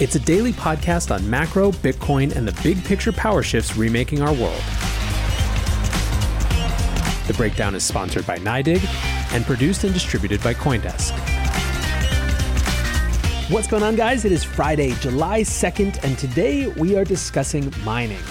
It's a daily podcast on macro, Bitcoin, and the big picture power shifts remaking our world. The Breakdown is sponsored by NYDIG and produced and distributed by Coindesk. What's going on, guys? It is Friday, July 2nd, and today we are discussing mining.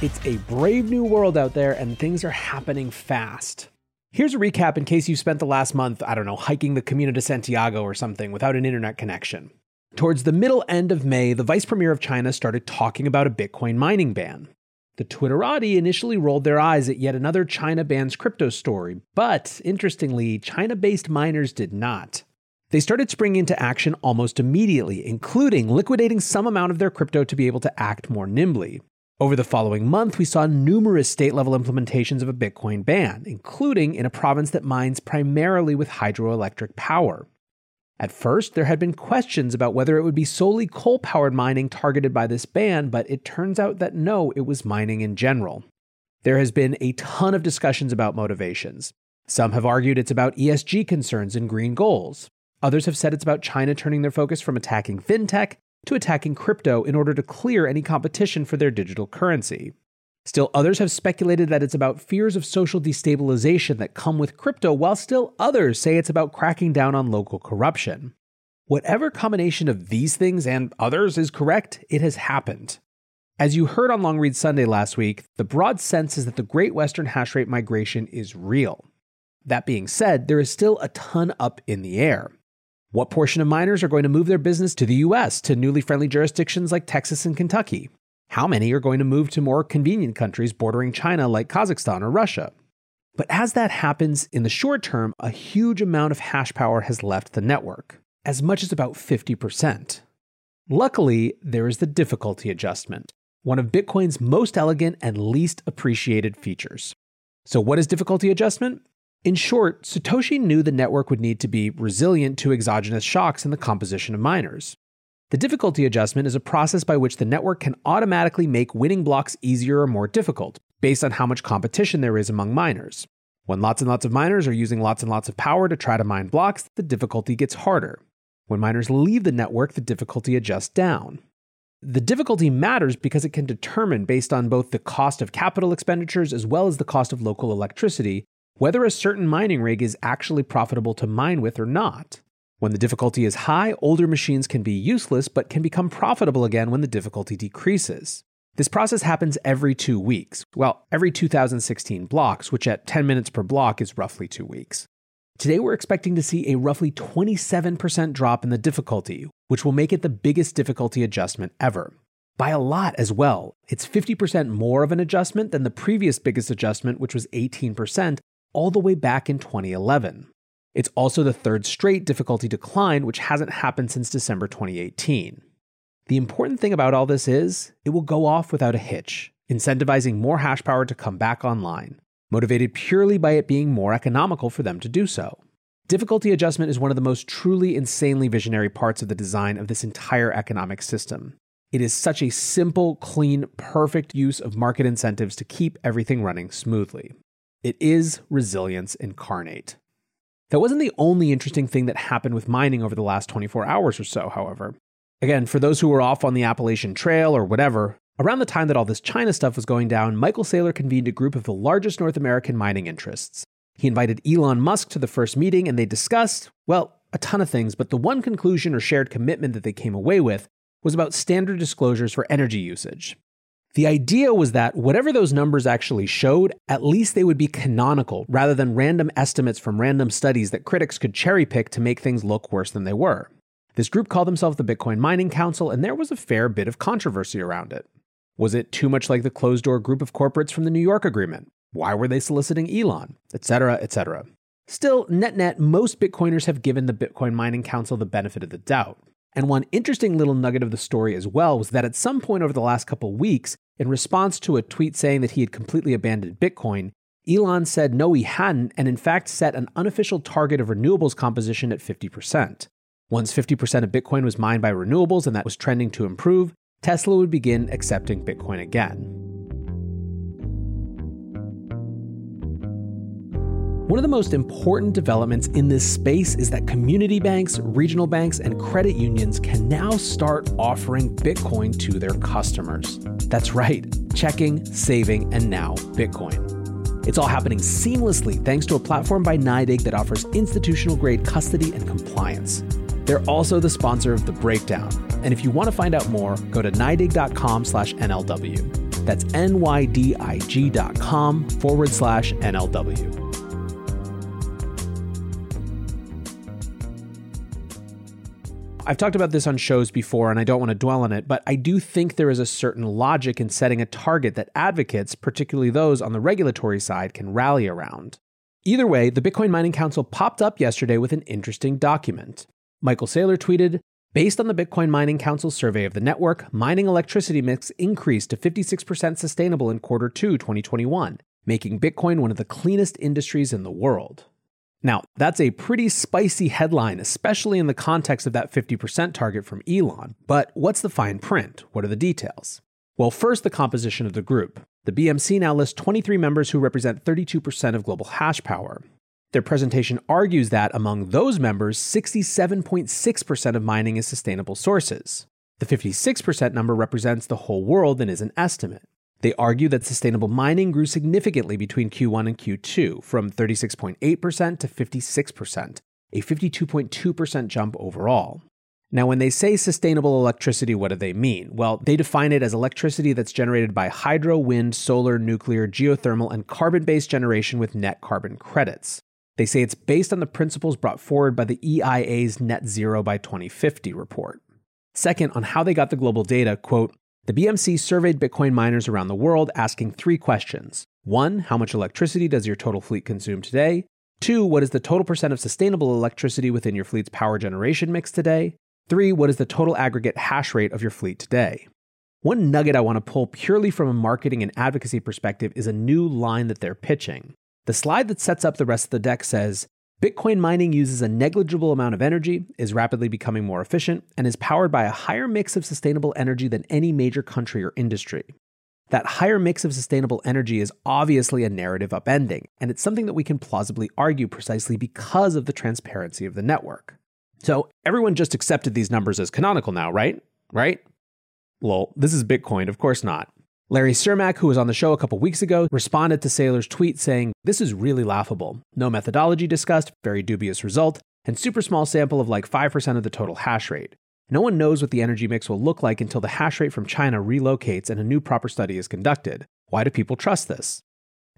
It's a brave new world out there, and things are happening fast. Here's a recap in case you spent the last month, I don't know, hiking the Camino de Santiago or something without an internet connection. Towards the middle end of May, the vice premier of China started talking about a Bitcoin mining ban. The Twitterati initially rolled their eyes at yet another China bans crypto story, but interestingly, China based miners did not. They started springing into action almost immediately, including liquidating some amount of their crypto to be able to act more nimbly. Over the following month, we saw numerous state level implementations of a Bitcoin ban, including in a province that mines primarily with hydroelectric power. At first, there had been questions about whether it would be solely coal powered mining targeted by this ban, but it turns out that no, it was mining in general. There has been a ton of discussions about motivations. Some have argued it's about ESG concerns and green goals. Others have said it's about China turning their focus from attacking fintech to attacking crypto in order to clear any competition for their digital currency. Still, others have speculated that it's about fears of social destabilization that come with crypto, while still others say it's about cracking down on local corruption. Whatever combination of these things and others is correct, it has happened. As you heard on Long Read Sunday last week, the broad sense is that the Great Western hash rate migration is real. That being said, there is still a ton up in the air. What portion of miners are going to move their business to the US, to newly friendly jurisdictions like Texas and Kentucky? How many are going to move to more convenient countries bordering China like Kazakhstan or Russia? But as that happens, in the short term, a huge amount of hash power has left the network, as much as about 50%. Luckily, there is the difficulty adjustment, one of Bitcoin's most elegant and least appreciated features. So, what is difficulty adjustment? In short, Satoshi knew the network would need to be resilient to exogenous shocks in the composition of miners. The difficulty adjustment is a process by which the network can automatically make winning blocks easier or more difficult, based on how much competition there is among miners. When lots and lots of miners are using lots and lots of power to try to mine blocks, the difficulty gets harder. When miners leave the network, the difficulty adjusts down. The difficulty matters because it can determine, based on both the cost of capital expenditures as well as the cost of local electricity, whether a certain mining rig is actually profitable to mine with or not. When the difficulty is high, older machines can be useless but can become profitable again when the difficulty decreases. This process happens every two weeks. Well, every 2016 blocks, which at 10 minutes per block is roughly two weeks. Today, we're expecting to see a roughly 27% drop in the difficulty, which will make it the biggest difficulty adjustment ever. By a lot as well. It's 50% more of an adjustment than the previous biggest adjustment, which was 18%, all the way back in 2011. It's also the third straight difficulty decline, which hasn't happened since December 2018. The important thing about all this is it will go off without a hitch, incentivizing more hash power to come back online, motivated purely by it being more economical for them to do so. Difficulty adjustment is one of the most truly insanely visionary parts of the design of this entire economic system. It is such a simple, clean, perfect use of market incentives to keep everything running smoothly. It is resilience incarnate. That wasn't the only interesting thing that happened with mining over the last 24 hours or so, however. Again, for those who were off on the Appalachian Trail or whatever, around the time that all this China stuff was going down, Michael Saylor convened a group of the largest North American mining interests. He invited Elon Musk to the first meeting and they discussed, well, a ton of things, but the one conclusion or shared commitment that they came away with was about standard disclosures for energy usage. The idea was that whatever those numbers actually showed, at least they would be canonical rather than random estimates from random studies that critics could cherry pick to make things look worse than they were. This group called themselves the Bitcoin Mining Council, and there was a fair bit of controversy around it. Was it too much like the closed door group of corporates from the New York Agreement? Why were they soliciting Elon? Etc., etc. Still, net net, most Bitcoiners have given the Bitcoin Mining Council the benefit of the doubt. And one interesting little nugget of the story as well was that at some point over the last couple weeks, in response to a tweet saying that he had completely abandoned Bitcoin, Elon said no, he hadn't, and in fact set an unofficial target of renewables composition at 50%. Once 50% of Bitcoin was mined by renewables and that was trending to improve, Tesla would begin accepting Bitcoin again. One of the most important developments in this space is that community banks, regional banks, and credit unions can now start offering Bitcoin to their customers. That's right, checking, saving, and now Bitcoin. It's all happening seamlessly thanks to a platform by NYDIG that offers institutional grade custody and compliance. They're also the sponsor of The Breakdown. And if you want to find out more, go to NYDIG.com slash NLW. That's N-Y-D-I-G dot com forward slash NLW. I've talked about this on shows before and I don't want to dwell on it, but I do think there is a certain logic in setting a target that advocates, particularly those on the regulatory side, can rally around. Either way, the Bitcoin Mining Council popped up yesterday with an interesting document. Michael Saylor tweeted, Based on the Bitcoin Mining Council survey of the network, mining electricity mix increased to 56% sustainable in quarter 2 2021, making Bitcoin one of the cleanest industries in the world. Now, that's a pretty spicy headline, especially in the context of that 50% target from Elon. But what's the fine print? What are the details? Well, first, the composition of the group. The BMC now lists 23 members who represent 32% of global hash power. Their presentation argues that among those members, 67.6% of mining is sustainable sources. The 56% number represents the whole world and is an estimate. They argue that sustainable mining grew significantly between Q1 and Q2, from 36.8% to 56%, a 52.2% jump overall. Now, when they say sustainable electricity, what do they mean? Well, they define it as electricity that's generated by hydro, wind, solar, nuclear, geothermal, and carbon based generation with net carbon credits. They say it's based on the principles brought forward by the EIA's Net Zero by 2050 report. Second, on how they got the global data, quote, the BMC surveyed Bitcoin miners around the world asking three questions. One, how much electricity does your total fleet consume today? Two, what is the total percent of sustainable electricity within your fleet's power generation mix today? Three, what is the total aggregate hash rate of your fleet today? One nugget I want to pull purely from a marketing and advocacy perspective is a new line that they're pitching. The slide that sets up the rest of the deck says Bitcoin mining uses a negligible amount of energy, is rapidly becoming more efficient, and is powered by a higher mix of sustainable energy than any major country or industry. That higher mix of sustainable energy is obviously a narrative upending, and it's something that we can plausibly argue precisely because of the transparency of the network. So everyone just accepted these numbers as canonical now, right? Right? Well, this is Bitcoin, of course not. Larry Cermak, who was on the show a couple weeks ago, responded to Saylor's tweet saying, This is really laughable. No methodology discussed, very dubious result, and super small sample of like 5% of the total hash rate. No one knows what the energy mix will look like until the hash rate from China relocates and a new proper study is conducted. Why do people trust this?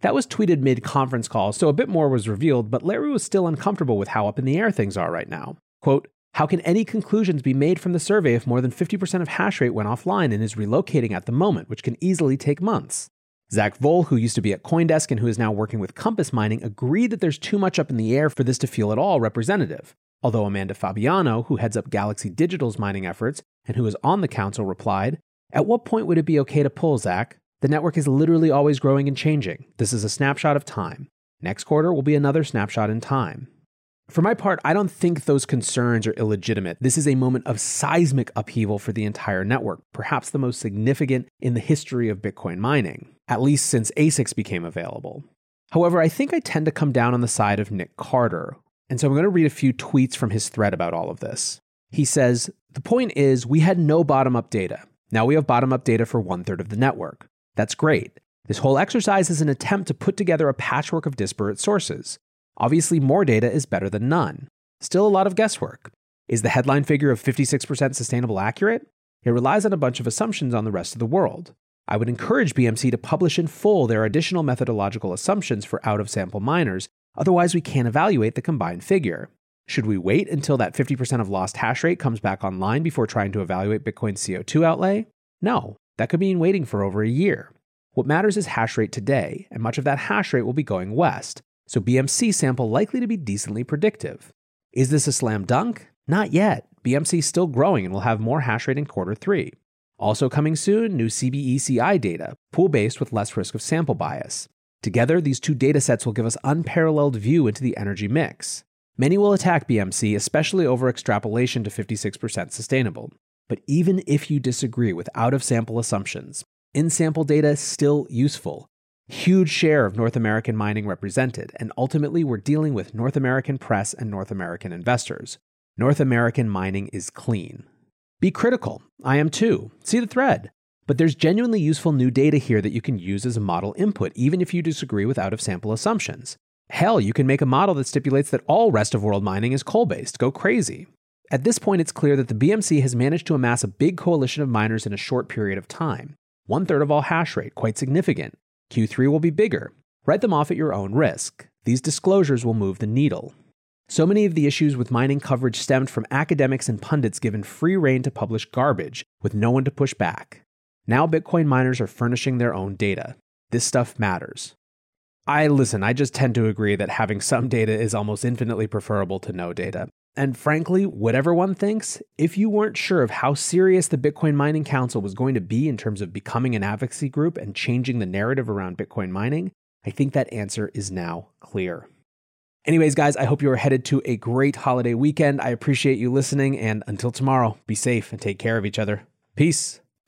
That was tweeted mid conference call, so a bit more was revealed, but Larry was still uncomfortable with how up in the air things are right now. Quote, how can any conclusions be made from the survey if more than 50% of hash rate went offline and is relocating at the moment, which can easily take months? Zach Voell, who used to be at Coindesk and who is now working with Compass Mining, agreed that there's too much up in the air for this to feel at all representative. Although Amanda Fabiano, who heads up Galaxy Digital's mining efforts and who is on the council, replied, At what point would it be okay to pull, Zach? The network is literally always growing and changing. This is a snapshot of time. Next quarter will be another snapshot in time. For my part, I don't think those concerns are illegitimate. This is a moment of seismic upheaval for the entire network, perhaps the most significant in the history of Bitcoin mining, at least since ASICs became available. However, I think I tend to come down on the side of Nick Carter, and so I'm going to read a few tweets from his thread about all of this. He says, The point is, we had no bottom up data. Now we have bottom up data for one third of the network. That's great. This whole exercise is an attempt to put together a patchwork of disparate sources. Obviously, more data is better than none. Still a lot of guesswork. Is the headline figure of 56% sustainable accurate? It relies on a bunch of assumptions on the rest of the world. I would encourage BMC to publish in full their additional methodological assumptions for out of sample miners, otherwise, we can't evaluate the combined figure. Should we wait until that 50% of lost hash rate comes back online before trying to evaluate Bitcoin's CO2 outlay? No, that could mean waiting for over a year. What matters is hash rate today, and much of that hash rate will be going west, so BMC sample likely to be decently predictive. Is this a slam dunk? Not yet. BMC is still growing and will have more hash rate in quarter three. Also coming soon, new CBECI data, pool based with less risk of sample bias. Together, these two datasets will give us unparalleled view into the energy mix. Many will attack BMC, especially over extrapolation to 56% sustainable. But even if you disagree with out of sample assumptions, in sample data is still useful huge share of North American mining represented, and ultimately we're dealing with North American press and North American investors. North American mining is clean. Be critical. I am too. See the thread. But there's genuinely useful new data here that you can use as a model input, even if you disagree with out of sample assumptions. Hell, you can make a model that stipulates that all rest of world mining is coal based. Go crazy. At this point, it's clear that the BMC has managed to amass a big coalition of miners in a short period of time. One third of all hash rate, quite significant. Q3 will be bigger. Write them off at your own risk. These disclosures will move the needle. So many of the issues with mining coverage stemmed from academics and pundits given free rein to publish garbage with no one to push back. Now Bitcoin miners are furnishing their own data. This stuff matters. I listen, I just tend to agree that having some data is almost infinitely preferable to no data. And frankly, whatever one thinks, if you weren't sure of how serious the Bitcoin Mining Council was going to be in terms of becoming an advocacy group and changing the narrative around Bitcoin mining, I think that answer is now clear. Anyways, guys, I hope you are headed to a great holiday weekend. I appreciate you listening, and until tomorrow, be safe and take care of each other. Peace.